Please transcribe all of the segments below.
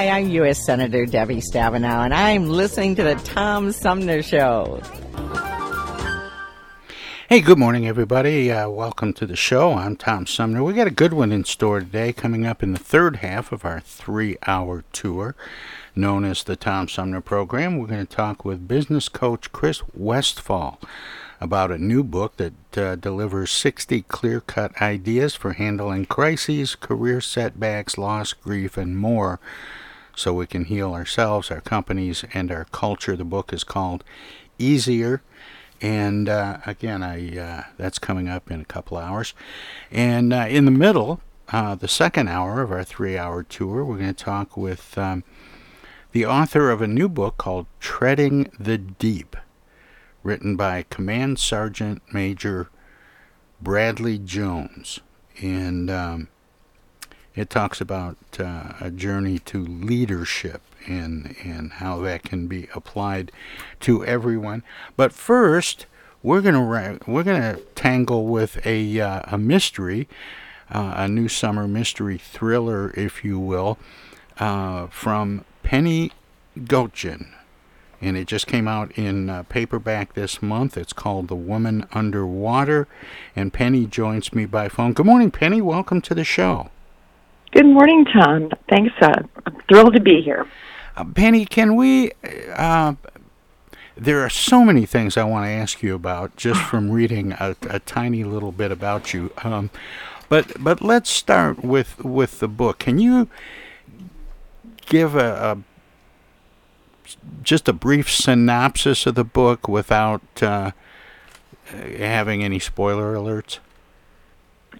Hi, I'm U.S. Senator Debbie Stabenow, and I'm listening to the Tom Sumner Show. Hey, good morning, everybody. Uh, welcome to the show. I'm Tom Sumner. We got a good one in store today, coming up in the third half of our three-hour tour, known as the Tom Sumner Program. We're going to talk with business coach Chris Westfall about a new book that uh, delivers 60 clear-cut ideas for handling crises, career setbacks, loss, grief, and more, so we can heal ourselves, our companies, and our culture. The book is called Easier and uh, again, I uh, that's coming up in a couple hours. And uh, in the middle, uh, the second hour of our three-hour tour, we're going to talk with um, the author of a new book called "Treading the Deep," written by Command Sergeant Major Bradley Jones, and um, it talks about uh, a journey to leadership and and how that can be applied to everyone. But first, we're gonna we're gonna tangle with a uh, a mystery, uh, a new summer mystery thriller, if you will, uh, from Penny Goetjen. And it just came out in uh, paperback this month. It's called The Woman Underwater. And Penny joins me by phone. Good morning, Penny. Welcome to the show. Good morning, Tom. Thanks. Uh, I'm thrilled to be here. Uh, Penny, can we? Uh, there are so many things I want to ask you about just from reading a, a tiny little bit about you. Um, but but let's start with with the book. Can you give a, a just a brief synopsis of the book without uh, having any spoiler alerts?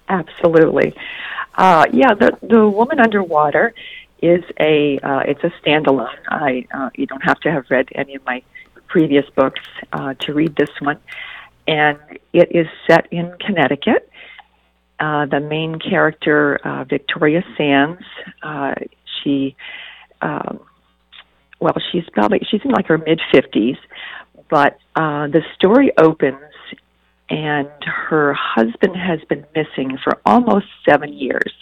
Absolutely. Uh, yeah, the the woman underwater is a uh, it's a standalone. I uh, you don't have to have read any of my previous books uh, to read this one, and it is set in Connecticut. Uh, the main character, uh, Victoria Sands, uh, she, um, well, she's probably she's in like her mid fifties, but uh, the story opens and her husband has been missing for almost seven years.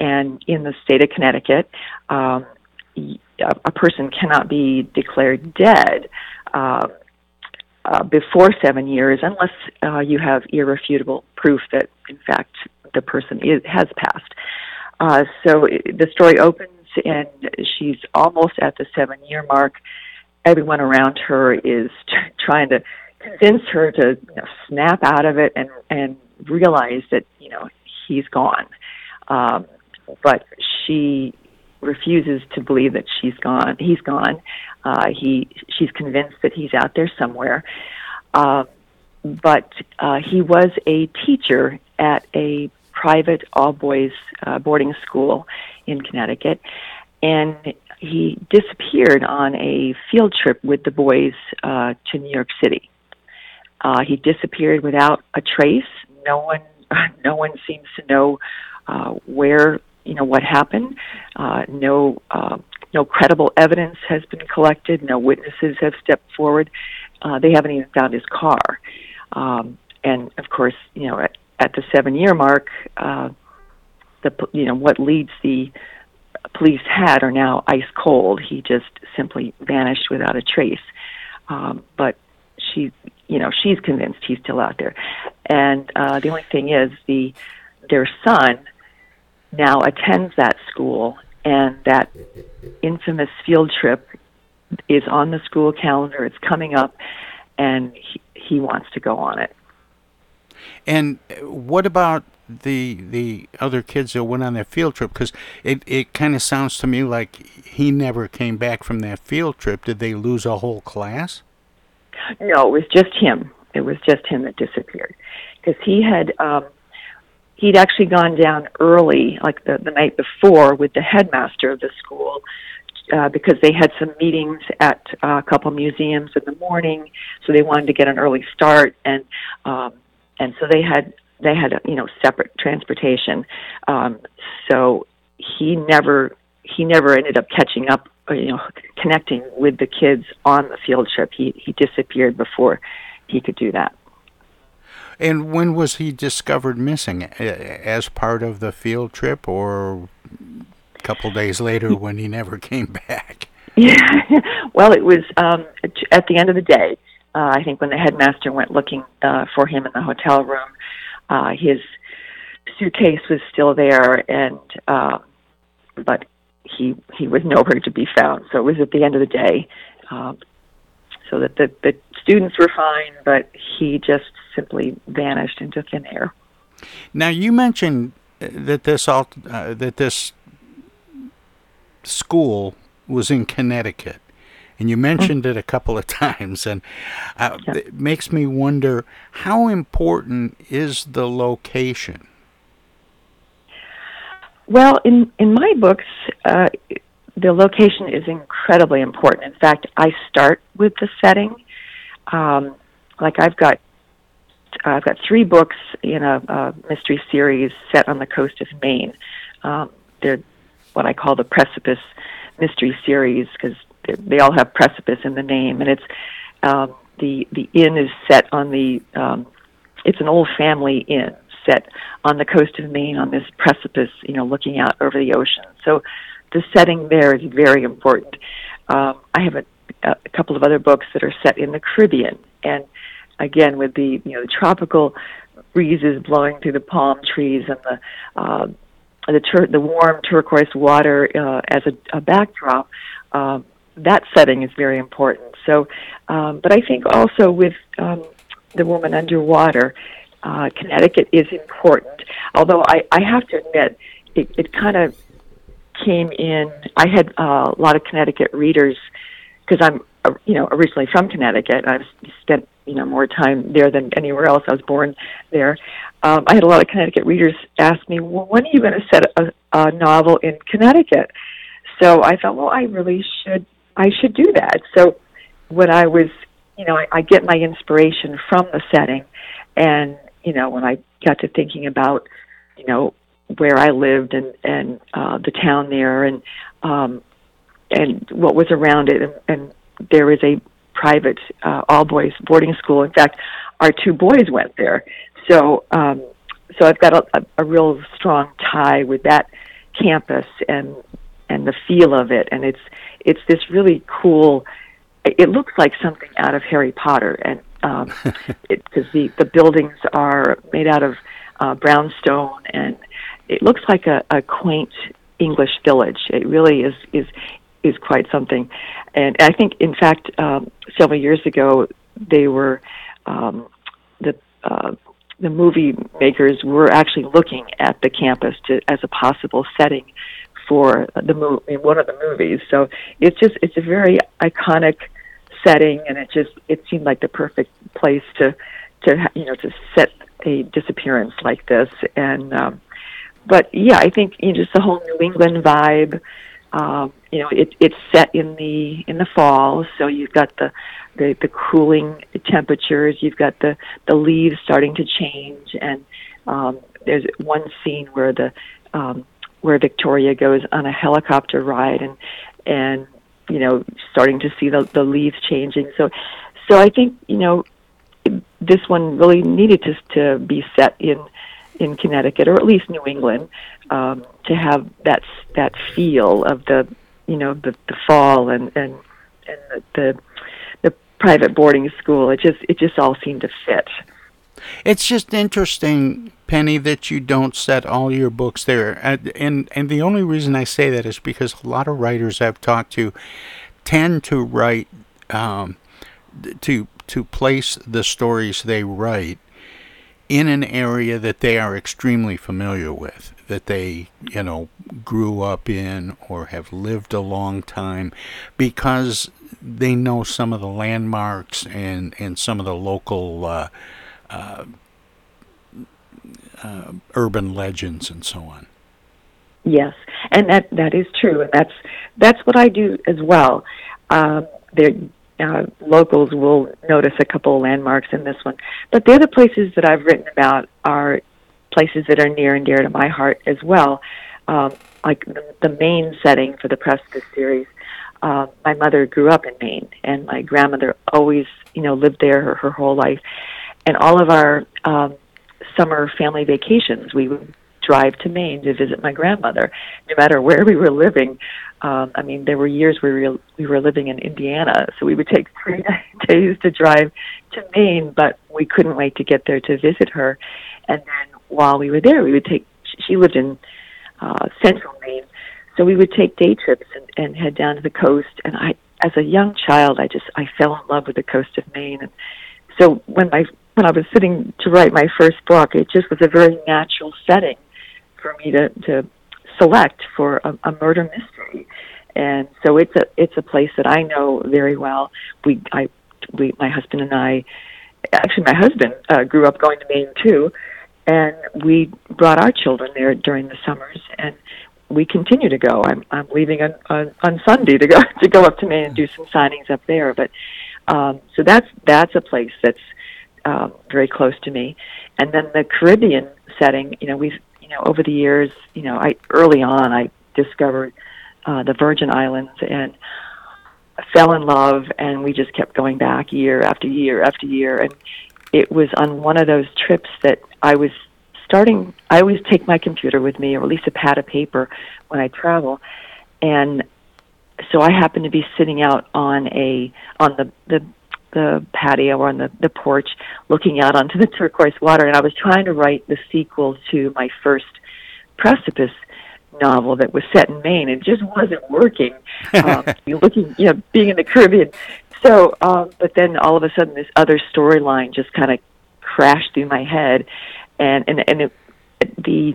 And in the state of Connecticut, um, a person cannot be declared dead uh, uh, before seven years unless uh, you have irrefutable proof that, in fact, the person is, has passed. Uh, so the story opens, and she's almost at the seven year mark. Everyone around her is t- trying to convince her to you know, snap out of it and and realize that you know he's gone. Um, but she refuses to believe that she's gone. He's gone. Uh, he she's convinced that he's out there somewhere. Uh, but uh, he was a teacher at a private all boys uh, boarding school in Connecticut, and he disappeared on a field trip with the boys uh, to New York City. Uh, he disappeared without a trace. No one, no one seems to know uh, where you know what happened. Uh, no, uh, no credible evidence has been collected. No witnesses have stepped forward. Uh, they haven't even found his car. Um, and of course, you know, at, at the seven-year mark, uh, the you know what leads the police had are now ice cold. He just simply vanished without a trace. Um, but she, you know, she's convinced he's still out there. And uh, the only thing is, the their son now attends that school, and that infamous field trip is on the school calendar. It's coming up, and he, he wants to go on it. And what about the the other kids that went on that field trip? Because it, it kind of sounds to me like he never came back from that field trip. Did they lose a whole class? No, it was just him. It was just him that disappeared because he had um, he'd actually gone down early, like the the night before, with the headmaster of the school. Uh, because they had some meetings at uh, a couple museums in the morning, so they wanted to get an early start, and um, and so they had they had you know separate transportation. Um, so he never he never ended up catching up, you know, connecting with the kids on the field trip. He he disappeared before he could do that. And when was he discovered missing? As part of the field trip, or a couple days later when he never came back? Yeah, well, it was um, at the end of the day. Uh, I think when the headmaster went looking uh, for him in the hotel room, uh, his suitcase was still there, and uh, but he he was nowhere to be found. So it was at the end of the day. Uh, so that the, the students were fine, but he just simply vanished into thin air. Now you mentioned that this all uh, that this school was in Connecticut, and you mentioned mm-hmm. it a couple of times, and uh, yeah. it makes me wonder how important is the location. Well, in in my books, uh, the location is incredibly important. In fact, I start with the setting. Um, like I've got I've got three books in a, a mystery series set on the coast of Maine. Um, they're what I call the precipice mystery series because they all have precipice in the name, and it's um, the the inn is set on the um, it's an old family inn set on the coast of Maine on this precipice, you know, looking out over the ocean. So the setting there is very important. Um, I have a, a couple of other books that are set in the Caribbean, and again with the you know the tropical breezes blowing through the palm trees and the uh, the tur- the warm turquoise water uh, as a, a backdrop. Uh, that setting is very important. So, um, but I think also with um, the woman underwater, uh, Connecticut is important. Although I, I have to admit, it, it kind of came in. I had uh, a lot of Connecticut readers because I'm, uh, you know, originally from Connecticut. I've spent, you know, more time there than anywhere else. I was born there. Um, I had a lot of Connecticut readers ask me, "Well, when are you going to set a, a novel in Connecticut?" So I thought, well, I really should. I should do that. So when I was, you know, I, I get my inspiration from the setting, and you know, when I got to thinking about, you know, where I lived and and uh, the town there and um, and what was around it and, and there is a private uh, all boys boarding school. In fact, our two boys went there, so um, so I've got a, a, real strong tie with that campus and and the feel of it, and it's it's this really cool. It looks like something out of Harry Potter, and um, because the the buildings are made out of uh, brownstone and it looks like a, a quaint English village. It really is is is quite something, and I think, in fact, um, several years ago, they were um, the uh, the movie makers were actually looking at the campus to as a possible setting for the movie, one of the movies. So it's just it's a very iconic setting, and it just it seemed like the perfect place to to you know to set a disappearance like this, and um, but yeah, I think you know, just the whole New England vibe. Um, you know, it, it's set in the in the fall, so you've got the, the the cooling temperatures. You've got the the leaves starting to change, and um, there's one scene where the um, where Victoria goes on a helicopter ride, and and you know, starting to see the the leaves changing. So, so I think you know, this one really needed to to be set in in Connecticut or at least New England um, to have that that feel of the you know the, the fall and and and the, the the private boarding school. It just it just all seemed to fit. It's just interesting, Penny, that you don't set all your books there. And and and the only reason I say that is because a lot of writers I've talked to tend to write um, to to place the stories they write in an area that they are extremely familiar with, that they, you know, grew up in or have lived a long time, because they know some of the landmarks and, and some of the local uh, uh, uh, urban legends and so on. Yes, and that that is true, and that's that's what I do as well. Um, there, uh, locals will notice a couple of landmarks in this one, but the other places that I've written about are places that are near and dear to my heart as well. Um, like the, the Maine setting for the Precipice series. Uh, my mother grew up in Maine, and my grandmother always, you know, lived there her, her whole life. And all of our um, summer family vacations, we would drive to Maine to visit my grandmother, no matter where we were living. Um, I mean, there were years where we were, we were living in Indiana, so we would take three days to drive to Maine, but we couldn't wait to get there to visit her. And then while we were there, we would take. She lived in uh, central Maine, so we would take day trips and, and head down to the coast. And I, as a young child, I just I fell in love with the coast of Maine. And so when my when I was sitting to write my first book, it just was a very natural setting for me to to select for a, a murder mystery. And so it's a it's a place that I know very well. We I we my husband and I actually my husband uh, grew up going to Maine too, and we brought our children there during the summers and we continue to go. I'm I'm leaving on, on on Sunday to go to go up to Maine and do some signings up there. But um, so that's that's a place that's um, very close to me. And then the Caribbean setting, you know, we've, you know, over the years, you know, I early on I discovered uh, the Virgin Islands and fell in love, and we just kept going back year after year after year. And it was on one of those trips that I was starting. I always take my computer with me, or at least a pad of paper, when I travel, and so I happened to be sitting out on a on the the the patio or on the, the porch looking out onto the turquoise water and I was trying to write the sequel to my first precipice novel that was set in Maine. It just wasn't working. um, looking, you know, being in the Caribbean. So, um, but then all of a sudden, this other storyline just kind of crashed through my head, and and and it, the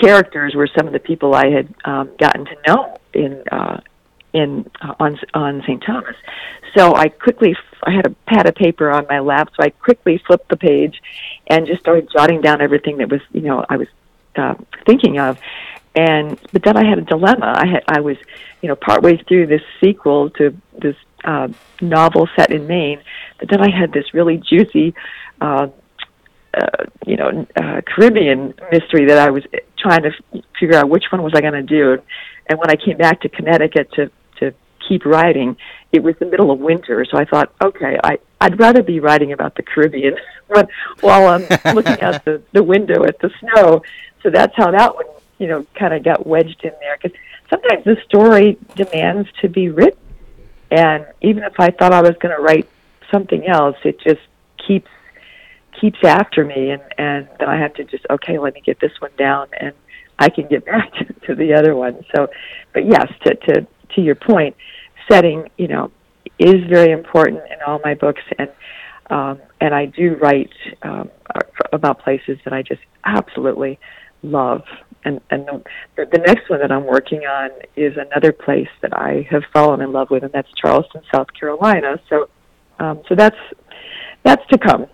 characters were some of the people I had um, gotten to know in uh, in on on St. Thomas. So I quickly I had a pad of paper on my lap, so I quickly flipped the page and just started jotting down everything that was you know I was uh, thinking of. And but then I had a dilemma. I had I was you know partway through this sequel to this uh, novel set in Maine, but then I had this really juicy. Uh, uh, you know, uh, Caribbean mystery that I was trying to f- figure out which one was I going to do. And when I came back to Connecticut to keep writing, it was the middle of winter, so I thought, okay, I I'd rather be writing about the Caribbean when, while I'm looking out the the window at the snow. So that's how that one, you know, kind of got wedged in there because sometimes the story demands to be written, and even if I thought I was going to write something else, it just keeps keeps after me, and and then I have to just okay, let me get this one down and. I can get back to, to the other one. So, but yes, to, to to your point, setting, you know, is very important in all my books, and um, and I do write um, about places that I just absolutely love. And and the, the next one that I'm working on is another place that I have fallen in love with, and that's Charleston, South Carolina. So, um, so that's that's to come.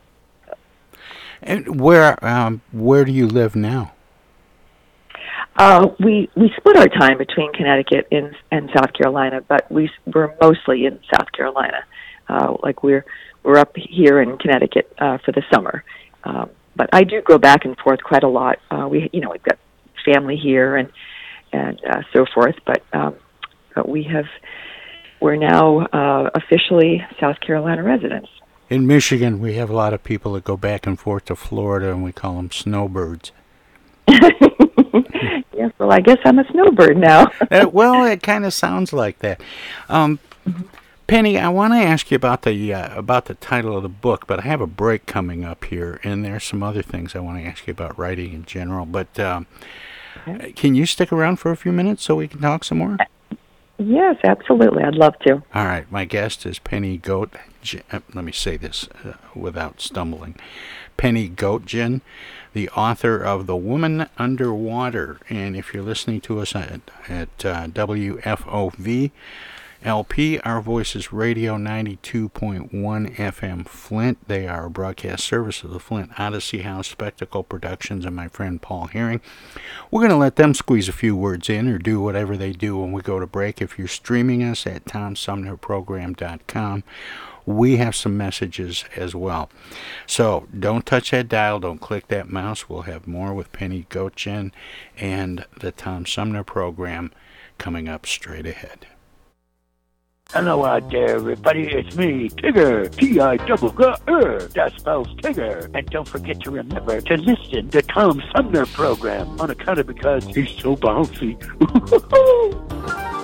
And where um, where do you live now? Uh, we we split our time between Connecticut and and South Carolina, but we we're mostly in South Carolina. Uh, like we're we're up here in Connecticut uh, for the summer, um, but I do go back and forth quite a lot. Uh, we you know we've got family here and and uh, so forth, but um, but we have we're now uh, officially South Carolina residents. In Michigan, we have a lot of people that go back and forth to Florida, and we call them snowbirds. yes, well, I guess I'm a snowbird now. uh, well, it kind of sounds like that. Um, Penny, I want to ask you about the uh, about the title of the book, but I have a break coming up here, and there's some other things I want to ask you about writing in general. But um, okay. can you stick around for a few minutes so we can talk some more? Yes, absolutely. I'd love to. All right. My guest is Penny Goat. Uh, let me say this uh, without stumbling. Penny Goetjen, the author of The Woman Underwater. And if you're listening to us at, at uh, WFOV, LP, Our Voices Radio 92.1 FM Flint. They are a broadcast service of the Flint Odyssey House Spectacle Productions and my friend Paul Herring. We're going to let them squeeze a few words in or do whatever they do when we go to break. If you're streaming us at TomSumnerProgram.com, we have some messages as well. So don't touch that dial, don't click that mouse. We'll have more with Penny Goetjen and the Tom Sumner program coming up straight ahead. Hello out there, everybody. It's me, Tigger. T-I-double-G-R. That spells Tigger. And don't forget to remember to listen to Tom Sumner program on account of because he's so bouncy.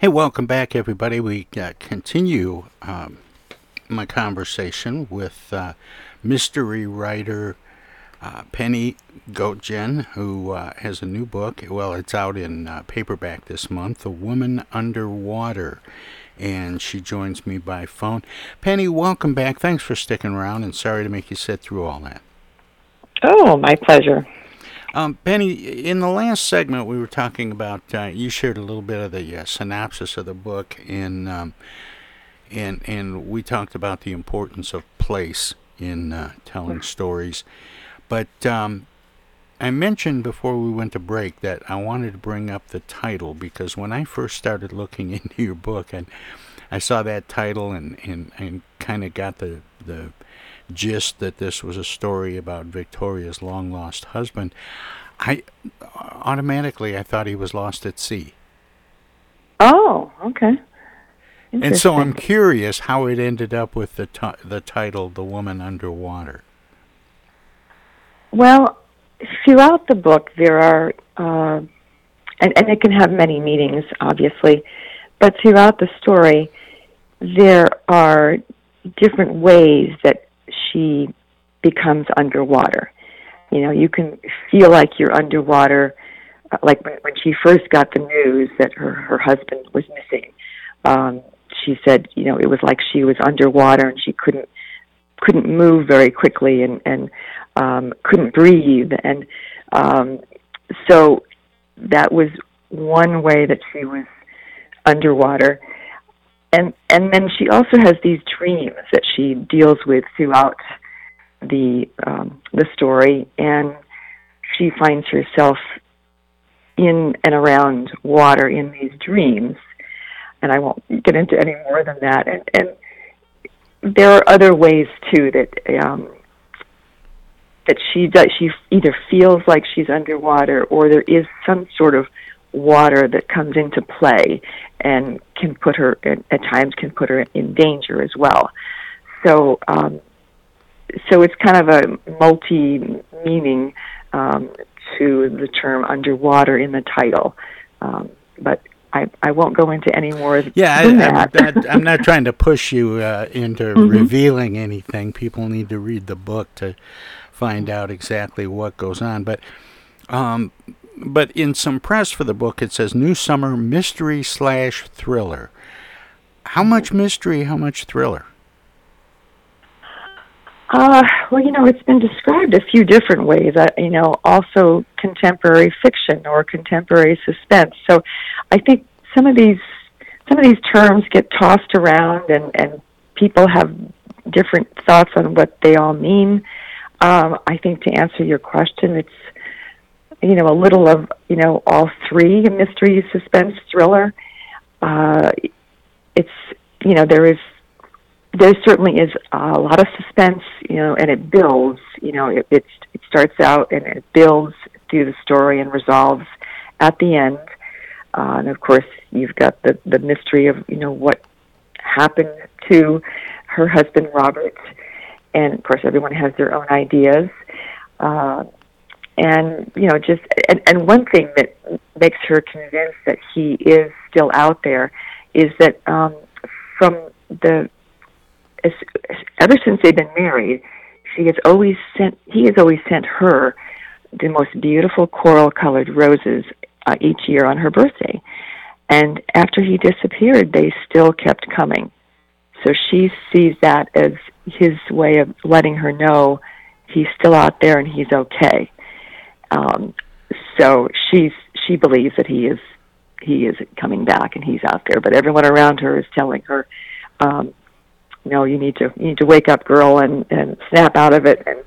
Hey, welcome back, everybody. We uh, continue um, my conversation with uh, mystery writer uh, Penny Goetjen, who uh, has a new book. Well, it's out in uh, paperback this month, A Woman Underwater. And she joins me by phone. Penny, welcome back. Thanks for sticking around, and sorry to make you sit through all that. Oh, my pleasure. Um, Penny, in the last segment, we were talking about. Uh, you shared a little bit of the uh, synopsis of the book, and um, and and we talked about the importance of place in uh, telling stories. But um, I mentioned before we went to break that I wanted to bring up the title because when I first started looking into your book, and I saw that title and and, and kind of got the the gist that this was a story about Victoria's long lost husband, I automatically I thought he was lost at sea. Oh, okay. And so I'm curious how it ended up with the t- the title "The Woman Underwater." Well, throughout the book there are, uh, and, and it can have many meanings, obviously, but throughout the story there are different ways that she becomes underwater. You know, you can feel like you're underwater, uh, like when, when she first got the news that her her husband was missing. Um, she said, you know, it was like she was underwater and she couldn't couldn't move very quickly and and um, couldn't breathe, and um, so that was one way that she was underwater and and then she also has these dreams that she deals with throughout the um, the story, and she finds herself in and around water in these dreams. And I won't get into any more than that. And and there are other ways too that um, that she does. She either feels like she's underwater, or there is some sort of water that comes into play and can put her at times can put her in danger as well. So um, so it's kind of a multi meaning um, to the term underwater in the title, um, but. I, I won't go into any more. Yeah, I, am I'm not trying to push you uh, into mm-hmm. revealing anything. People need to read the book to find out exactly what goes on. But um, but in some press for the book, it says new summer mystery slash thriller. How much mystery? How much thriller? Uh, well, you know, it's been described a few different ways. Uh, you know, also contemporary fiction or contemporary suspense. So, I think some of these some of these terms get tossed around, and and people have different thoughts on what they all mean. Um, I think to answer your question, it's you know, a little of, you know, all three mystery, suspense, thriller. Uh, it's, you know, there is, there certainly is a lot of suspense, you know, and it builds, you know, it, it starts out and it builds through the story and resolves at the end. Uh, and of course, you've got the, the mystery of, you know, what happened to her husband, Robert. And of course, everyone has their own ideas. Uh, and you know just and, and one thing that makes her convinced that he is still out there is that um from the as, ever since they've been married she has always sent he has always sent her the most beautiful coral colored roses uh, each year on her birthday. And after he disappeared they still kept coming. So she sees that as his way of letting her know he's still out there and he's okay um, so she's she believes that he is he is coming back and he's out there, but everyone around her is telling her, um, "No, you need to you need to wake up, girl, and and snap out of it and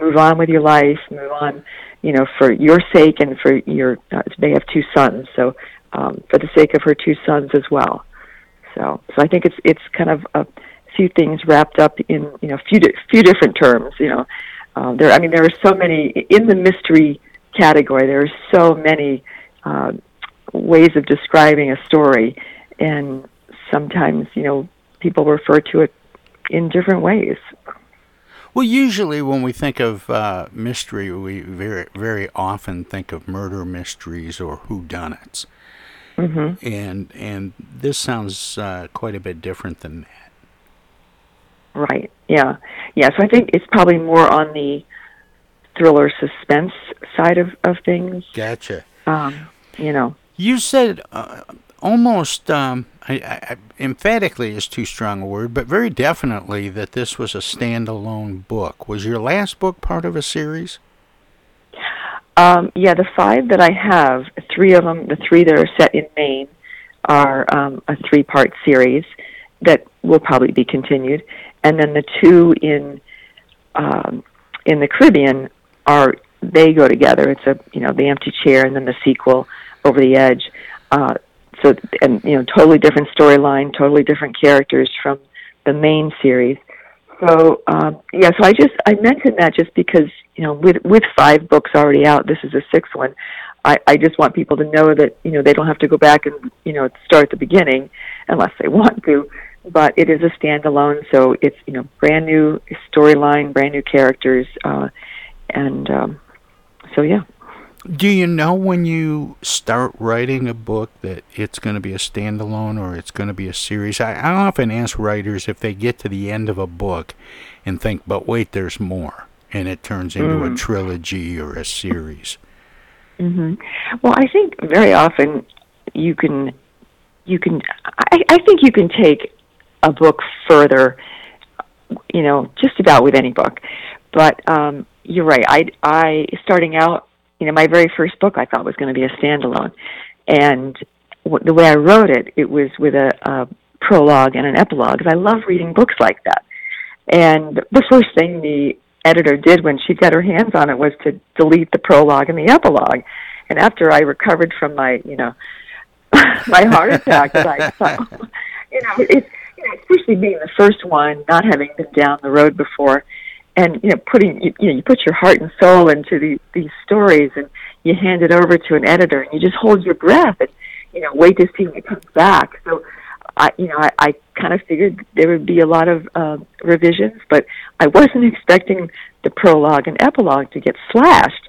move on with your life, move on, you know, for your sake and for your. Uh, they have two sons, so um, for the sake of her two sons as well. So, so I think it's it's kind of a few things wrapped up in you know few di- few different terms. You know, um, there. I mean, there are so many in the mystery category. There are so many uh, ways of describing a story, and sometimes you know people refer to it in different ways. Well, usually when we think of uh, mystery, we very very often think of murder mysteries or whodunits. Mm-hmm. And and this sounds uh, quite a bit different than that. Right. Yeah. Yeah. So I think it's probably more on the thriller suspense side of of things. Gotcha. Um, you know. You said uh, almost um, I, I, emphatically is too strong a word, but very definitely that this was a standalone book. Was your last book part of a series? Um, yeah, the five that I have, three of them, the three that are set in Maine, are um, a three-part series that will probably be continued, and then the two in um, in the Caribbean are they go together. It's a you know the empty chair and then the sequel, Over the Edge. Uh, so and you know totally different storyline, totally different characters from the Maine series. So um, yeah, so I just I mentioned that just because you know with with five books already out, this is the sixth one. I, I just want people to know that you know they don't have to go back and you know start at the beginning unless they want to. But it is a standalone, so it's you know brand new storyline, brand new characters, uh, and um, so yeah. Do you know when you start writing a book that it's going to be a standalone or it's going to be a series? I, I often ask writers if they get to the end of a book and think, but wait, there's more, and it turns into mm. a trilogy or a series. Mm-hmm. Well, I think very often you can, you can, I, I think you can take a book further, you know, just about with any book. But um, you're right. I, I starting out you know, my very first book I thought was going to be a standalone, and w- the way I wrote it, it was with a, a prologue and an epilogue. Because I love reading books like that. And the first thing the editor did when she got her hands on it was to delete the prologue and the epilogue. And after I recovered from my, you know, my heart attack, I thought, you know, it's you know, especially being the first one, not having been down the road before and you know putting you, you know you put your heart and soul into the, these stories and you hand it over to an editor and you just hold your breath and you know wait to see when it comes back. So i you know i, I kind of figured there would be a lot of uh, revisions but i wasn't expecting the prologue and epilogue to get slashed.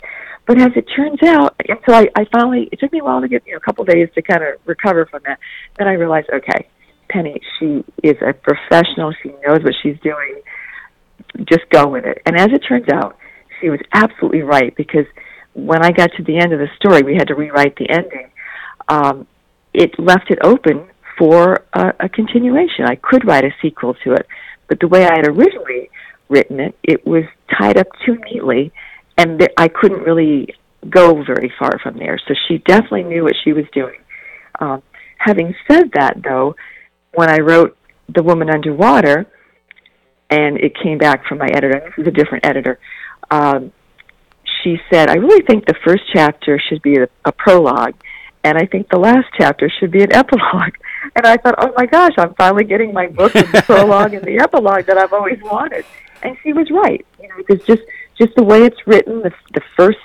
But as it turns out and so i, I finally it took me a while to get you know a couple days to kind of recover from that. Then i realized okay penny she is a professional. She knows what she's doing just go with it. And as it turns out, she was absolutely right because when I got to the end of the story, we had to rewrite the ending. Um, it left it open for a, a continuation. I could write a sequel to it, but the way I had originally written it, it was tied up too neatly, and th- I couldn't really go very far from there. So she definitely knew what she was doing. Um, having said that, though, when I wrote The Woman Underwater, and it came back from my editor. This is a different editor. Um, she said, "I really think the first chapter should be a, a prologue, and I think the last chapter should be an epilogue." And I thought, "Oh my gosh, I'm finally getting my book with the prologue and the epilogue that I've always wanted." And she was right, you know, because just just the way it's written, the the first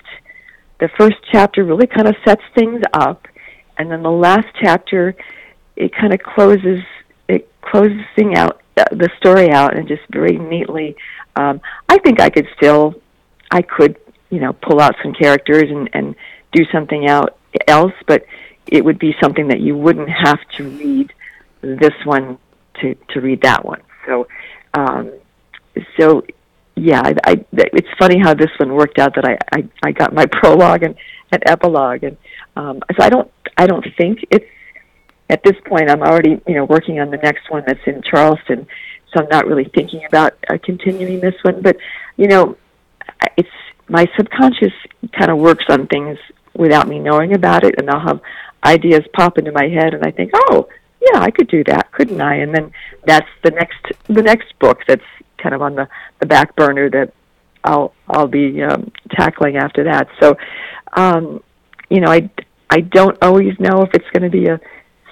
the first chapter really kind of sets things up, and then the last chapter it kind of closes it closes thing out the story out and just very neatly. Um, I think I could still, I could, you know, pull out some characters and and do something out else, but it would be something that you wouldn't have to read this one to to read that one. So, um, so yeah, I, I, it's funny how this one worked out that I I, I got my prologue and, and epilogue, and um, so I don't I don't think it's at this point, I'm already, you know, working on the next one that's in Charleston, so I'm not really thinking about uh, continuing this one. But, you know, it's my subconscious kind of works on things without me knowing about it, and I'll have ideas pop into my head, and I think, oh, yeah, I could do that, couldn't I? And then that's the next the next book that's kind of on the the back burner that I'll I'll be um, tackling after that. So, um, you know, I I don't always know if it's going to be a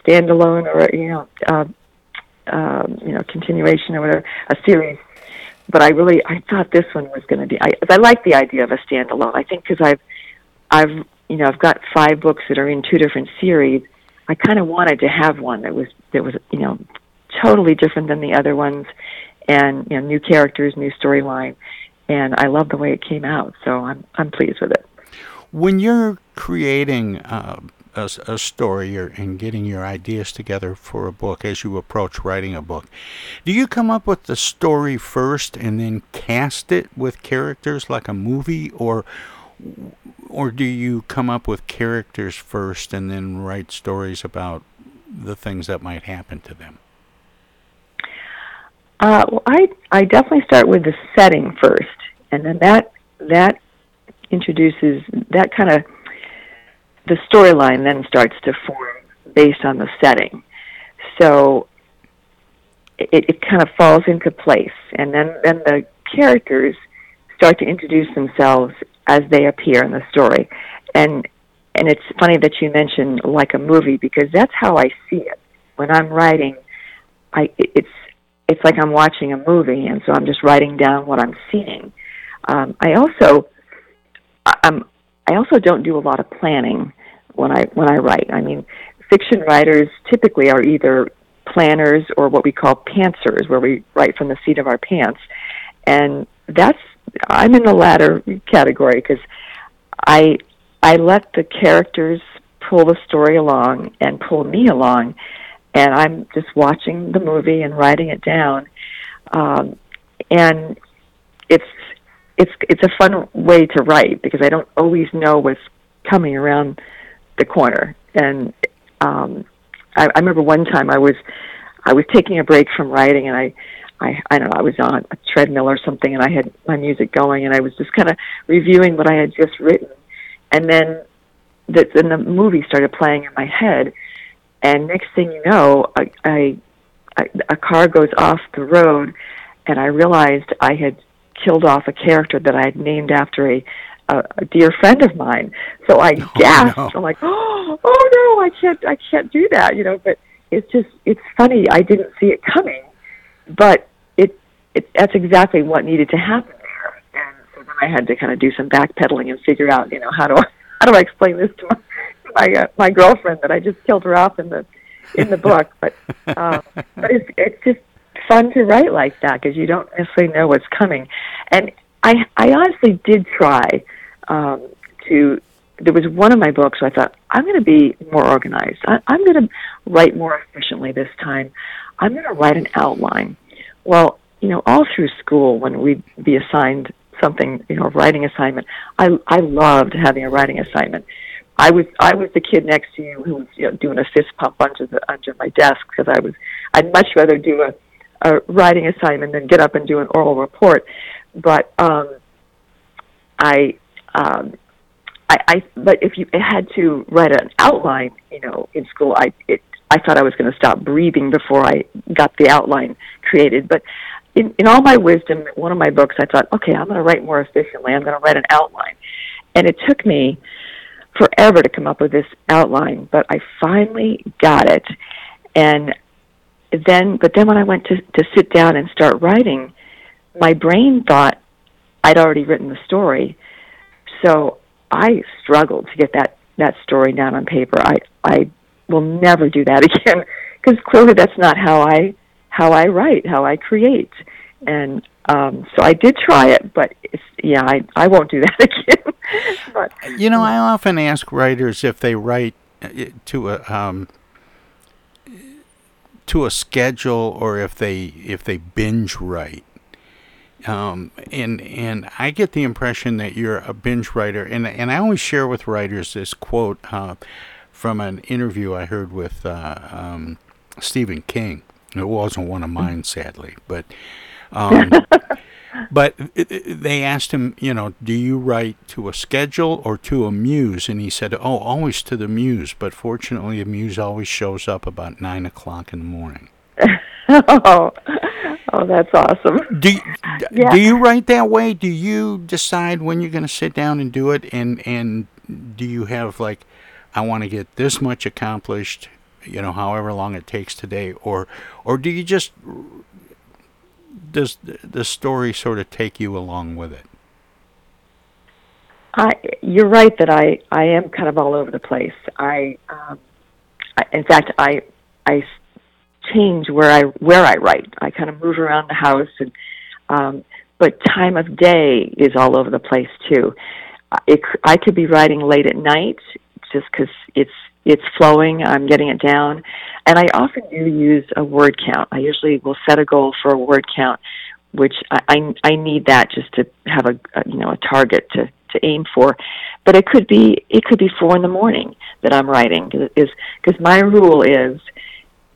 standalone or you know uh, um, you know continuation or whatever a series. But I really I thought this one was going to be. I I like the idea of a standalone. I think because I've I've you know I've got five books that are in two different series. I kind of wanted to have one that was that was you know totally different than the other ones, and you know new characters, new storyline, and I love the way it came out. So I'm I'm pleased with it. When you're creating uh, a, a, story or, and getting your ideas together for a book as you approach writing a book, do you come up with the story first and then cast it with characters like a movie, or or do you come up with characters first and then write stories about the things that might happen to them? Uh, well, I I definitely start with the setting first, and then that that introduces that kind of the storyline then starts to form based on the setting. So it, it kind of falls into place, and then then the characters start to introduce themselves as they appear in the story, and and it's funny that you mentioned like a movie because that's how I see it when I'm writing. I it's it's like I'm watching a movie, and so I'm just writing down what I'm seeing. Um, I also I'm I also don't do a lot of planning when I when I write. I mean, fiction writers typically are either planners or what we call pantsers, where we write from the seat of our pants, and that's I'm in the latter category because I I let the characters pull the story along and pull me along, and I'm just watching the movie and writing it down, um, and it's it's it's a fun way to write because I don't always know what's coming around the corner. And um, I, I remember one time I was I was taking a break from writing, and I I I don't know I was on a treadmill or something, and I had my music going, and I was just kind of reviewing what I had just written, and then the then the movie started playing in my head, and next thing you know, I, I, I a car goes off the road, and I realized I had killed off a character that I had named after a a, a dear friend of mine. So I oh, gasped. No. I'm like, oh, oh no, I can't, I can't do that, you know. But it's just, it's funny. I didn't see it coming, but it, it that's exactly what needed to happen there. And so then I had to kind of do some backpedaling and figure out, you know, how do I, how do I explain this to my my, uh, my girlfriend that I just killed her off in the in the book. But uh, but it's it's just fun to write like that because you don't necessarily know what's coming. And I I honestly did try um, to. There was one of my books where I thought I'm going to be more organized. I, I'm going to write more efficiently this time. I'm going to write an outline. Well, you know, all through school when we'd be assigned something, you know, a writing assignment, I I loved having a writing assignment. I was I was the kid next to you who was you know, doing a fist pump under the under my desk because I was I'd much rather do a a writing assignment than get up and do an oral report. But um, I, um, I, I, but if you had to write an outline, you know, in school, I, it, I thought I was going to stop breathing before I got the outline created. But in, in all my wisdom, one of my books, I thought, okay, I'm going to write more efficiently. I'm going to write an outline, and it took me forever to come up with this outline, but I finally got it. And then, but then when I went to to sit down and start writing, my brain thought I'd already written the story, so I struggled to get that that story down on paper. I I will never do that again because clearly that's not how I how I write, how I create, and um, so I did try it, but it's, yeah, I I won't do that again. but, you know, I often ask writers if they write uh, to a um, to a schedule or if they if they binge write. Um, and and I get the impression that you're a binge writer, and and I always share with writers this quote uh, from an interview I heard with uh, um, Stephen King. It wasn't one of mine, sadly, but um, But they asked him, you know, do you write to a schedule or to a muse? And he said, oh, always to the muse. But fortunately, the muse always shows up about nine o'clock in the morning. oh, oh, that's awesome. Do yeah. do you write that way? Do you decide when you're going to sit down and do it? And and do you have like, I want to get this much accomplished, you know, however long it takes today, or or do you just does the story sort of take you along with it? I, you're right that I, I am kind of all over the place. I, um, I, in fact, I, I change where I where I write. I kind of move around the house, and um, but time of day is all over the place too. Uh, It, I could be writing late at night just because it's it's flowing. I'm getting it down, and I often do use a word count. I usually will set a goal for a word count, which I I, I need that just to have a, a you know a target to to aim for. But it could be it could be four in the morning that I'm writing is because my rule is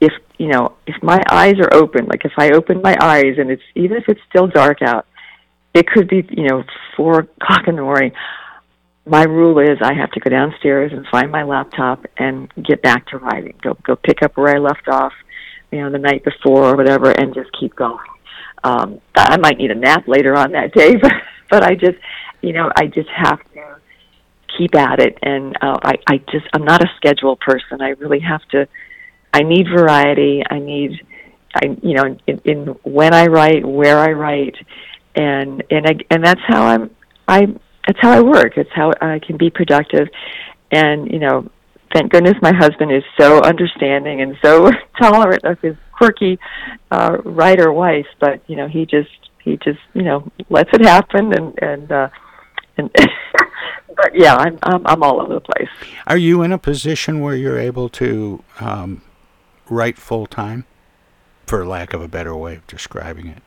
if you know if my eyes are open like if i open my eyes and it's even if it's still dark out it could be you know four o'clock in the morning my rule is i have to go downstairs and find my laptop and get back to writing go go pick up where i left off you know the night before or whatever and just keep going um i might need a nap later on that day but but i just you know i just have to keep at it and uh, i i just i'm not a schedule person i really have to I need variety. I need, I you know, in, in when I write, where I write, and and I, and that's how I'm. I that's how I work. It's how I can be productive, and you know, thank goodness my husband is so understanding and so tolerant of his quirky uh, writer wife. But you know, he just he just you know lets it happen, and and uh, and. but yeah, I'm, I'm I'm all over the place. Are you in a position where you're able to um, write full time, for lack of a better way of describing it?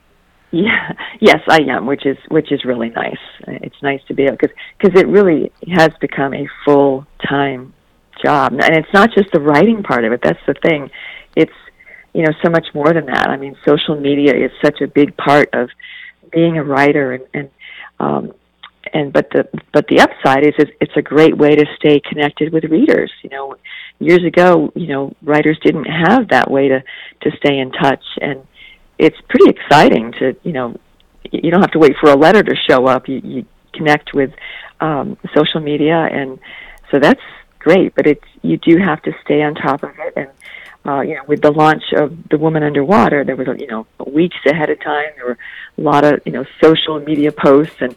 Yeah, yes, I am, which is which is really nice. It's nice to be able because because it really has become a full time job, and it's not just the writing part of it. That's the thing. It's you know so much more than that. I mean, social media is such a big part of being a writer, and and um, and but the but the upside is it's, a great way to stay connected with readers. You know, years ago, you know, writers didn't have that way to to stay in touch, and it's pretty exciting to you know you don't have to wait for a letter to show up. You, you connect with um, social media, and so that's great. But it's you do have to stay on top of it, and uh, you know, with the launch of The Woman Underwater, there was you know weeks ahead of time. There were a lot of you know social media posts, and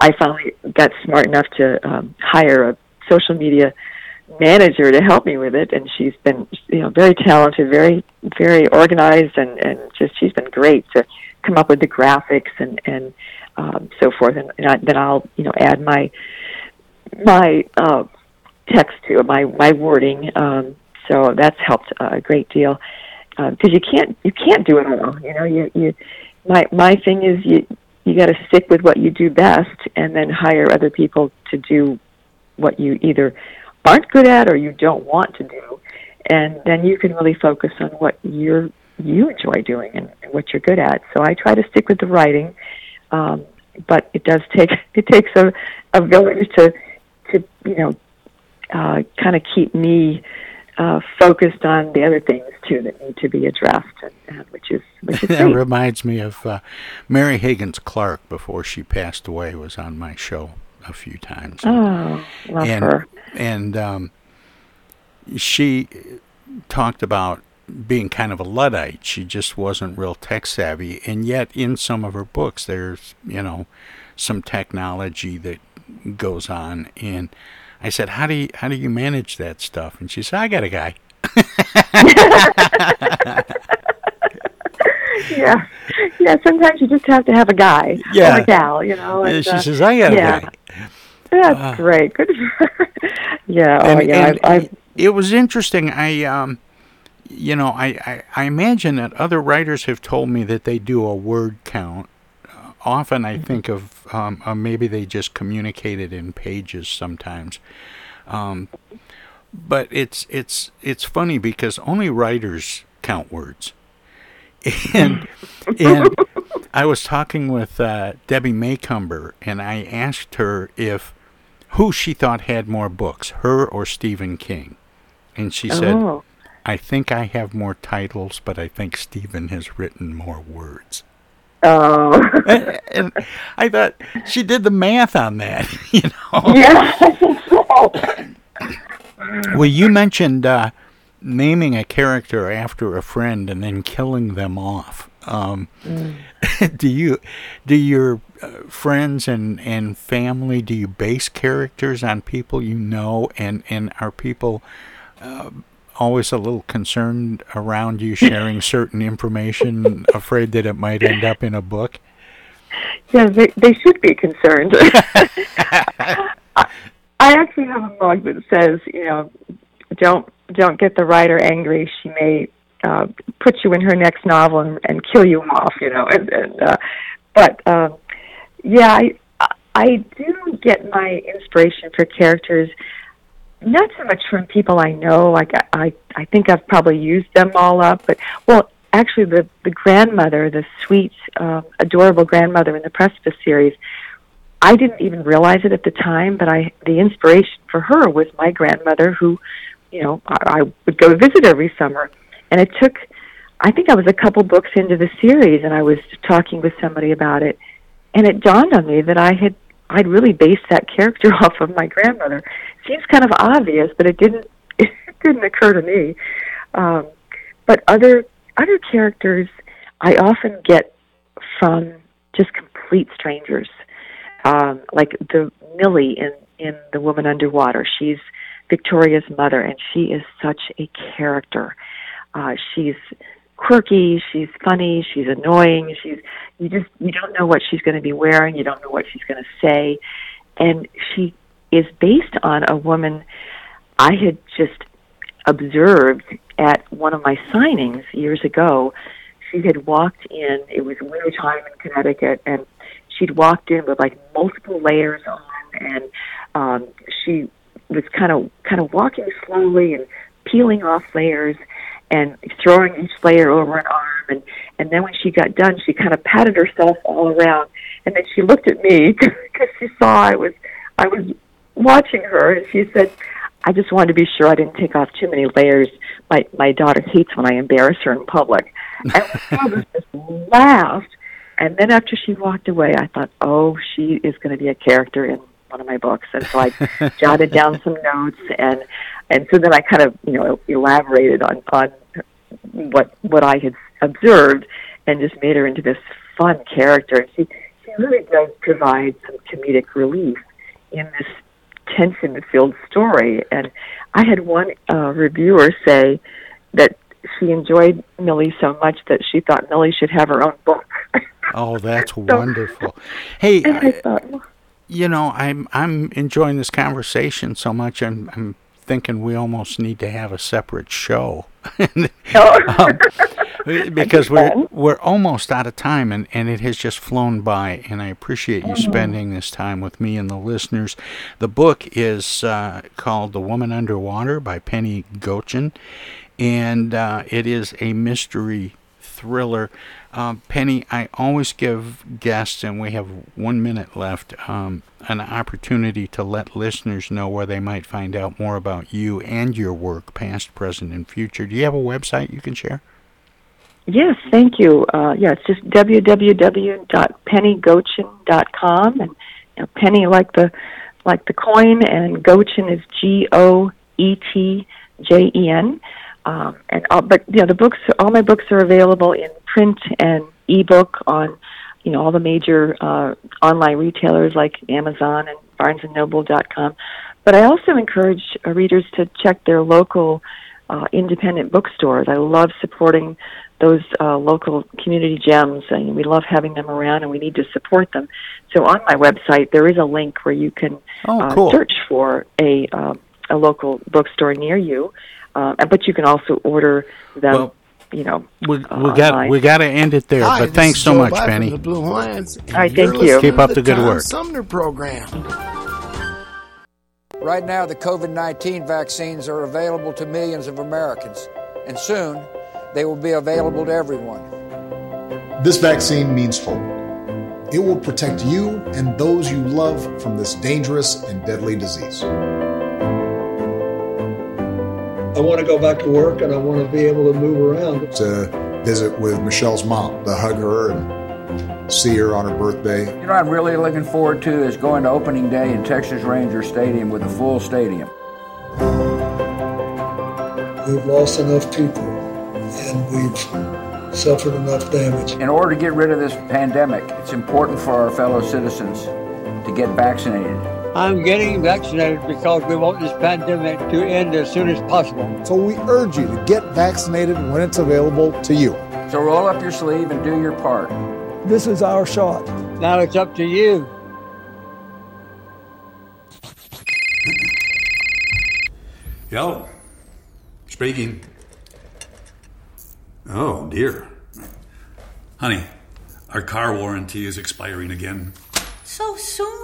I finally got smart enough to um, hire a social media manager to help me with it, and she's been you know very talented, very very organized, and and just she's been great to come up with the graphics and and um, so forth, and, and I, then I'll you know add my my uh, text to it, my my wording. Um, so that's helped a great deal because you can't you can't do it all. You know, you you my my thing is you you got to stick with what you do best, and then hire other people to do what you either aren't good at or you don't want to do, and then you can really focus on what you're you enjoy doing and, and what you're good at. So I try to stick with the writing, um, but it does take it takes a a village to to you know uh, kind of keep me uh, focused on the other things too that need to be addressed, and, uh, which is which is that reminds me of uh, Mary Higgins Clark before she passed away was on my show a few times. Oh, love and her. and um, she talked about being kind of a luddite. She just wasn't real tech savvy, and yet in some of her books, there's you know some technology that goes on. And I said, "How do you how do you manage that stuff?" And she said, "I got a guy." yeah, yeah. Sometimes you just have to have a guy Yeah. or a gal, you know. Yeah, and, she uh, says, "I got a yeah. guy." That's Uh, great. Good for her. Yeah. Oh, and, yeah. and I, I, it was interesting. I, um, you know, I, I, I imagine that other writers have told me that they do a word count. Uh, often, I think of um, uh, maybe they just communicate it in pages sometimes. Um, but it's it's it's funny because only writers count words. And and I was talking with uh, Debbie Macomber, and I asked her if who she thought had more books, her or Stephen King. And she said, Oh. I think I have more titles, but I think Stephen has written more words. oh. and, and I thought she did the math on that, you know. yeah. I think so. Well, you mentioned uh, naming a character after a friend and then killing them off. Um, Mm. do you, do your uh, friends and, and family, do you base characters on people you know, and and are people uh, always a little concerned around you sharing certain information, afraid that it might end up in a book? yeah, they, they should be concerned. I, I actually have a mug that says, you know, don't don't get the writer angry. She may uh, put you in her next novel and, and kill you off, you know. And, and uh, but um, yeah, I I do get my inspiration for characters not so much from people I know. Like I, I, I think I've probably used them all up. But well, actually, the the grandmother, the sweet, uh, adorable grandmother in the Precipice series, I didn't even realize it at the time. But I, the inspiration for her was my grandmother, who, you know, I, I would go visit every summer, and it took. I think I was a couple books into the series, and I was talking with somebody about it, and it dawned on me that I had I'd really based that character off of my grandmother. Seems kind of obvious, but it didn't it didn't occur to me. Um, but other other characters I often get from just complete strangers. Um, like the Millie in in The Woman Underwater. She's Victoria's mother, and she is such a character. Uh, she's quirky, she's funny, she's annoying, she's you just you don't know what she's going to be wearing, you don't know what she's going to say, and she is based on a woman I had just observed at one of my signings years ago. She had walked in, it was wintertime in Connecticut, and she'd walked in with like multiple layers on, and um, she was kind of kind of walking slowly and peeling off layers and throwing each layer over an arm. And and then when she got done she kind of patted herself all around. And then she looked at me because she saw I was I was watching her. And she said I just wanted to be sure I didn't take off too many layers. My my daughter hates when I embarrass her in public. And my just laughed. And then after she walked away I thought oh she is going to be a character in one of my books and so I jotted down some notes and and so then I kind of you know elaborated on on what what I had observed and just made her into this fun character. And she she really does provide some comedic relief in this tension-filled story. And I had one uh, reviewer say that she enjoyed Millie so much that she thought Millie should have her own book. oh, that's so, wonderful. Hey, I thought, well, you know, I'm I'm enjoying this conversation so much. I'm I'm thinking we almost need to have a separate show. um, because we're we're almost out of time and, and it has just flown by and I appreciate you mm-hmm. spending this time with me and the listeners. The book is uh, called The Woman Underwater by Penny Goetjen and uh, it is a mystery thriller. Uh, Penny, I always give guests, and we have one minute left, um, an opportunity to let listeners know where they might find out more about you and your work, past, present, and future. Do you have a website you can share? Yes, thank you. Uh, yeah, it's just www.pennygoetjen.com, and you know, penny like the like the coin, and Goetjen is G O E T J E N. Um, and all, but you know, the books, all my books are available in print and ebook on, you know, all the major uh, online retailers like Amazon and BarnesandNoble.com. But I also encourage uh, readers to check their local uh, independent bookstores. I love supporting those uh, local community gems, and we love having them around, and we need to support them. So on my website, there is a link where you can oh, uh, search for a uh, a local bookstore near you uh, but you can also order them. Well, you know, we, we uh, got we got to end it there. Hi, but thanks so Joe much, Biden Penny. The Blue Lions. All right, thank you. Keep up the, the good Tom work. Sumner program. Right now, the COVID 19 vaccines are available to millions of Americans, and soon they will be available to everyone. This vaccine means hope. It will protect you and those you love from this dangerous and deadly disease. I want to go back to work and I want to be able to move around. To visit with Michelle's mom, to hug her and see her on her birthday. You know, I'm really looking forward to is going to opening day in Texas Ranger Stadium with a full stadium. We've lost enough people and we've suffered enough damage. In order to get rid of this pandemic, it's important for our fellow citizens to get vaccinated. I'm getting vaccinated because we want this pandemic to end as soon as possible. So we urge you to get vaccinated when it's available to you. So roll up your sleeve and do your part. This is our shot. Now it's up to you. Hello. Speaking. Oh, dear. Honey, our car warranty is expiring again. So soon?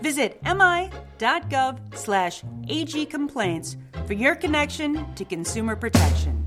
Visit mi.gov slash agcomplaints for your connection to consumer protection.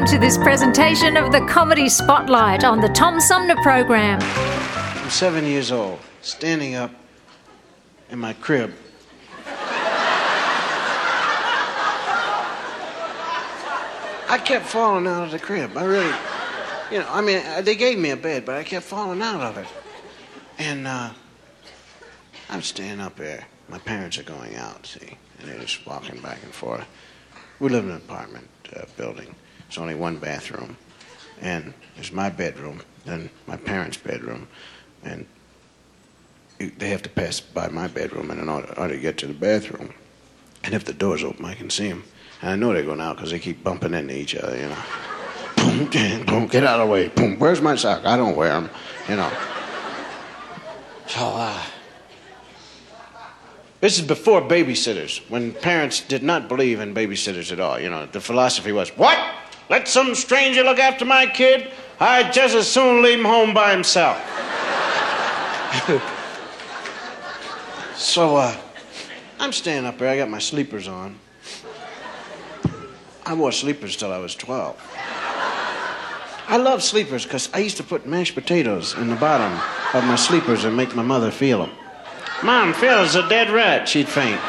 Welcome to this presentation of the Comedy Spotlight on the Tom Sumner Program. I'm seven years old, standing up in my crib. I kept falling out of the crib. I really, you know, I mean, they gave me a bed, but I kept falling out of it. And uh, I'm staying up there. My parents are going out, see, and they're just walking back and forth. We live in an apartment uh, building. There's only one bathroom, and there's my bedroom, and my parents' bedroom, and they have to pass by my bedroom in order, to get to the bathroom. And if the door's open, I can see them. And I know they're going out because they keep bumping into each other, you know. Boom, boom, boom, get out of the way. Boom, where's my sock? I don't wear them, you know. So, uh, this is before babysitters, when parents did not believe in babysitters at all. You know, the philosophy was, what? Let some stranger look after my kid? I'd just as soon leave him home by himself. so, uh, I'm staying up there. I got my sleepers on. I wore sleepers till I was 12. I love sleepers because I used to put mashed potatoes in the bottom of my sleepers and make my mother feel them. Mom, Phil's a dead rat. She'd faint.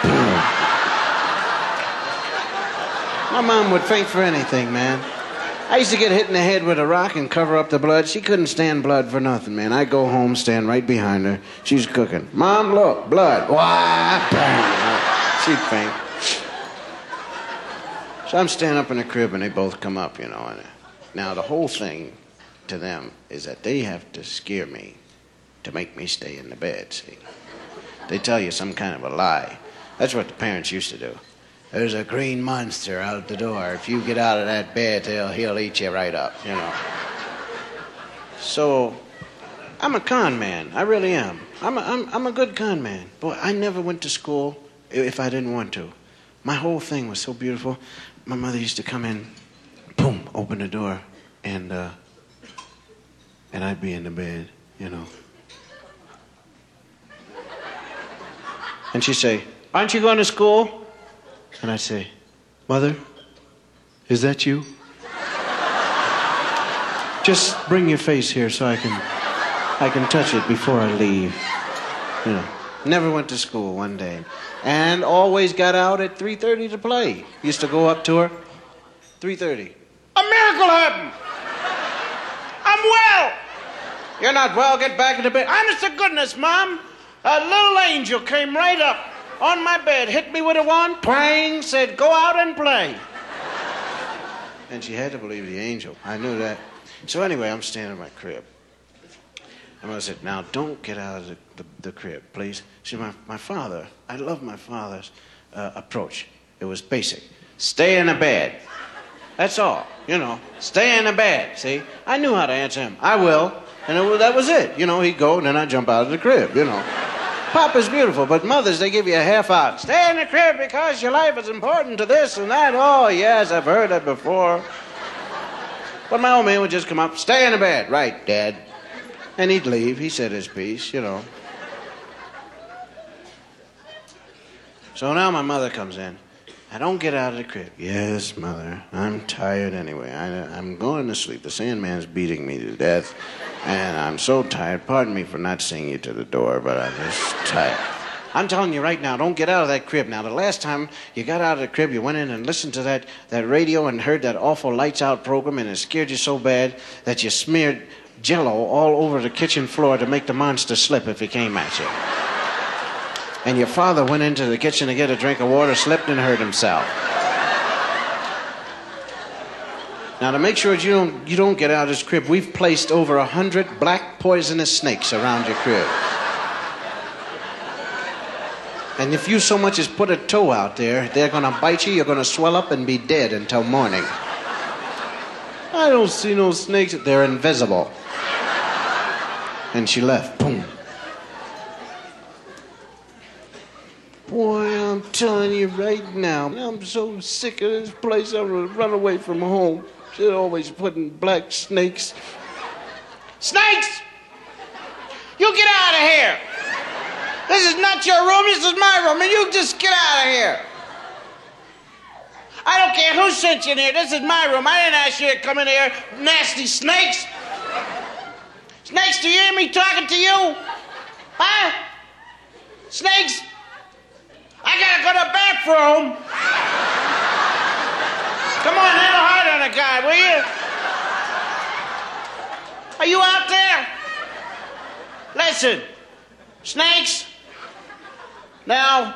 my mom would faint for anything, man. I used to get hit in the head with a rock and cover up the blood. She couldn't stand blood for nothing, man. I'd go home, stand right behind her. She's cooking. Mom, look, blood. Bang. She'd faint. So I'm standing up in the crib, and they both come up, you know, and uh, Now, the whole thing to them is that they have to scare me to make me stay in the bed, see? They tell you some kind of a lie. That's what the parents used to do. There's a green monster out the door. If you get out of that bed, he'll, he'll eat you right up, you know. So, I'm a con man. I really am. I'm a, I'm, I'm a good con man. Boy, I never went to school if I didn't want to. My whole thing was so beautiful. My mother used to come in, boom, open the door, and uh, and I'd be in the bed, you know. And she'd say, Aren't you going to school? And I'd say, Mother, is that you? Just bring your face here so I can I can touch it before I leave. You know. Never went to school one day. And always got out at 3.30 to play. Used to go up to her. 3.30. A miracle happened. I'm well. You're not well. Get back in into bed. Honest to goodness, Mom. A little angel came right up on my bed, hit me with a wand, praying, said, go out and play. And she had to believe the angel. I knew that. So anyway, I'm standing in my crib. And I said, now don't get out of the, the, the crib, please. See, my, my father, I love my father's uh, approach. It was basic. Stay in the bed. That's all, you know. Stay in the bed, see? I knew how to answer him. I will. And it, that was it. You know, he'd go, and then I'd jump out of the crib, you know. Papa's beautiful, but mothers, they give you a half out. Stay in the crib because your life is important to this and that. Oh, yes, I've heard that before. But my old man would just come up, stay in the bed. Right, Dad. And he'd leave. He said his piece, you know. So now my mother comes in. I don't get out of the crib. Yes, mother. I'm tired anyway. I, I'm going to sleep. The Sandman's beating me to death. And I'm so tired. Pardon me for not seeing you to the door, but I'm just tired. I'm telling you right now, don't get out of that crib. Now, the last time you got out of the crib, you went in and listened to that, that radio and heard that awful Lights Out program, and it scared you so bad that you smeared jello all over the kitchen floor to make the monster slip if he came at you. And your father went into the kitchen to get a drink of water, slipped, and hurt himself. Now, to make sure you don't, you don't get out of this crib, we've placed over a hundred black poisonous snakes around your crib. And if you so much as put a toe out there, they're going to bite you, you're going to swell up and be dead until morning. I don't see no snakes. They're invisible. And she left. Boom. Boy, I'm telling you right now, I'm so sick of this place. I'm to run away from home. They're always putting black snakes. Snakes! You get out of here! This is not your room, this is my room, and you just get out of here. I don't care who sent you in here, this is my room. I didn't ask you to come in here, nasty snakes. Snakes, do you hear me talking to you? Huh? Snakes? I gotta go to the bathroom. Come on, a hard on a guy, will you? Are you out there? Listen, snakes. Now,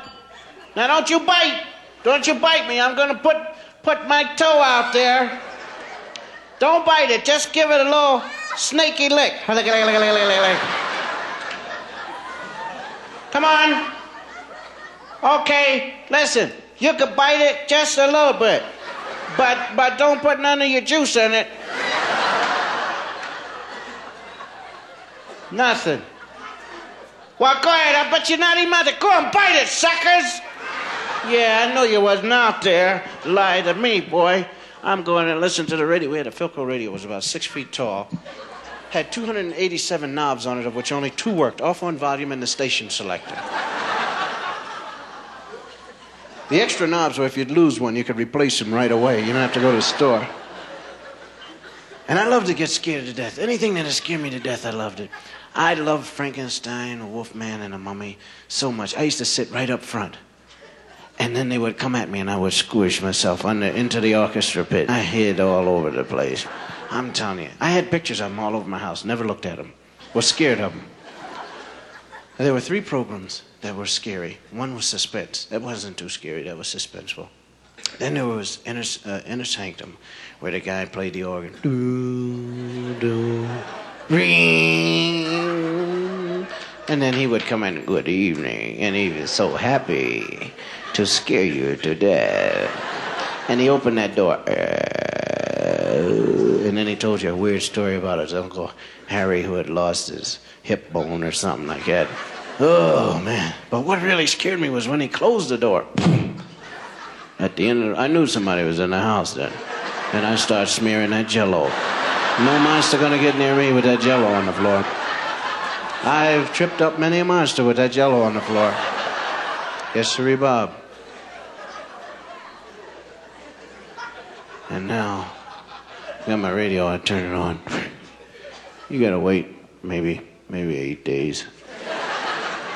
now don't you bite. Don't you bite me. I'm gonna put put my toe out there. Don't bite it. Just give it a little snaky lick. Come on. Okay, listen. You can bite it just a little bit. But but don't put none of your juice in it. Nothing. Well, go ahead. I bet you're not even out there. Go and bite it, suckers. Yeah, I know you wasn't out there. Lie to me, boy. I'm going and listen to the radio. We had a Philco radio. It was about six feet tall. Had 287 knobs on it, of which only two worked, off on volume and the station selector. The extra knobs were if you'd lose one, you could replace them right away. You don't have to go to the store. And I loved to get scared to death. Anything that'd scare me to death, I loved it. I loved Frankenstein, a Wolfman, and a Mummy so much. I used to sit right up front. And then they would come at me and I would squish myself under into the orchestra pit. I hid all over the place. I'm telling you. I had pictures of them all over my house. Never looked at them. Was scared of them. There were three programs that were scary. One was suspense. That wasn't too scary. That was suspenseful. Then there was Inner, uh, Inner Sanctum, where the guy played the organ. Do, do, ring. And then he would come in, good evening, and he was so happy to scare you to death. And he opened that door. uh, And then he told you a weird story about his uncle Harry who had lost his hip bone or something like that. Oh, man. But what really scared me was when he closed the door. At the end of I knew somebody was in the house then. And I started smearing that jello. No monster gonna get near me with that jello on the floor. I've tripped up many a monster with that jello on the floor. Yes, sirree, Bob. And now, I got my radio, I turn it on. You gotta wait maybe, maybe eight days.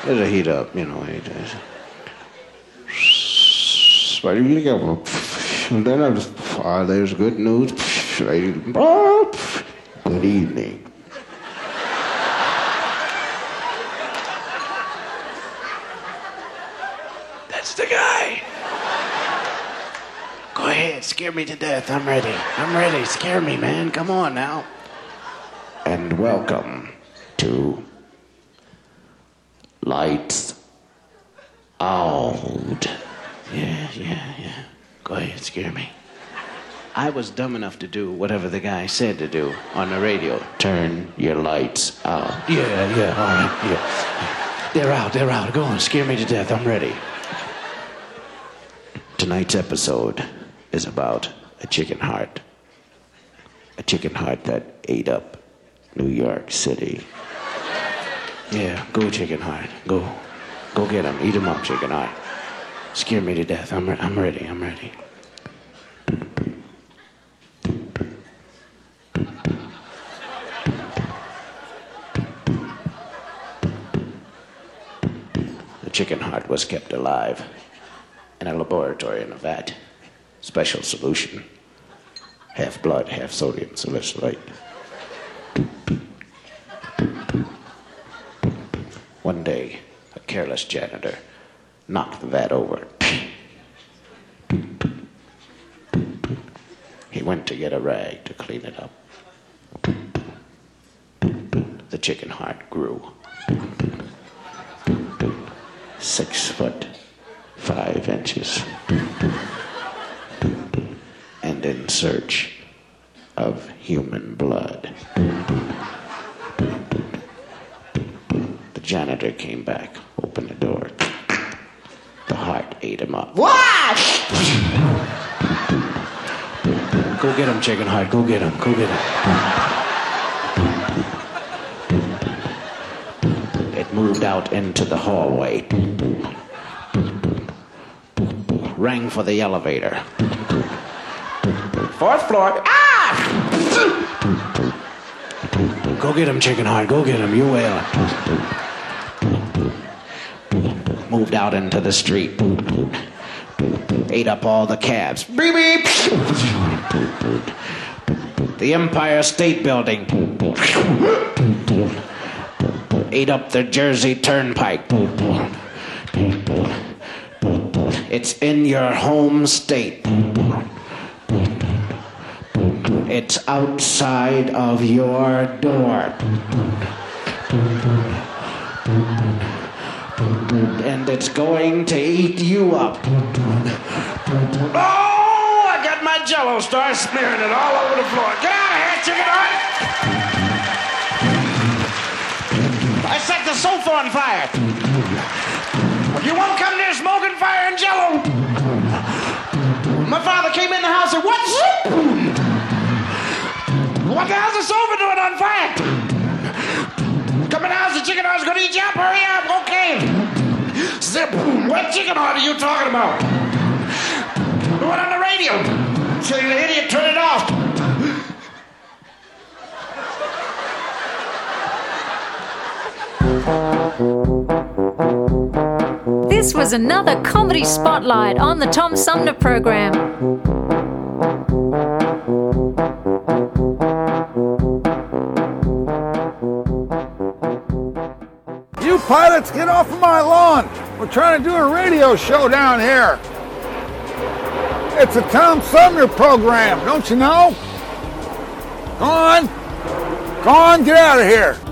It'll heat up, you know, eight days. And then I was, ah, there's good news. Good evening. That's the guy. Go ahead, scare me to death. I'm ready. I'm ready. Scare me, man. Come on now. And welcome to Lights Out. Yeah, yeah, yeah. Go ahead, scare me. I was dumb enough to do whatever the guy said to do on the radio. Turn your lights out. Yeah, yeah, all right, yeah. They're out, they're out. Go on, scare me to death. I'm ready. Tonight's episode is about a chicken heart. A chicken heart that ate up New York City. Yeah, go chicken heart. Go. Go get him. Eat him up, chicken heart. Scare me to death. I'm, re- I'm ready. I'm ready. The chicken heart was kept alive in a laboratory in a vat. Special solution. Half blood, half sodium salicylate. One day, a careless janitor knocked the vat over. He went to get a rag to clean it up. The chicken heart grew. Six foot five inches. And in search of human blood. Janitor came back, opened the door. The heart ate him up. What? Go get him, chicken heart. Go get him. Go get him. It moved out into the hallway. Rang for the elevator. Fourth floor. Ah! Go get him, chicken heart. Go get him. You will. Moved out into the street. Ate up all the cabs. Beep beep. The Empire State Building. Ate up the Jersey Turnpike. It's in your home state. It's outside of your door. It's going to eat you up. Oh, I got my jello star smearing it all over the floor. Get out of here, chicken heart! I set the sofa on fire. You won't come near smoking fire and jello. My father came in the house and what's What the hell's the sofa doing on fire? Come in the house, the chicken heart's gonna eat you up. Hurry up, okay. Zip. What chicken heart are you talking about? The one on the radio. Tell you idiot, turn it off. This was another comedy spotlight on the Tom Sumner program. Pilots, get off of my lawn. We're trying to do a radio show down here. It's a Tom Sumner program, don't you know? Go on. Go on, get out of here.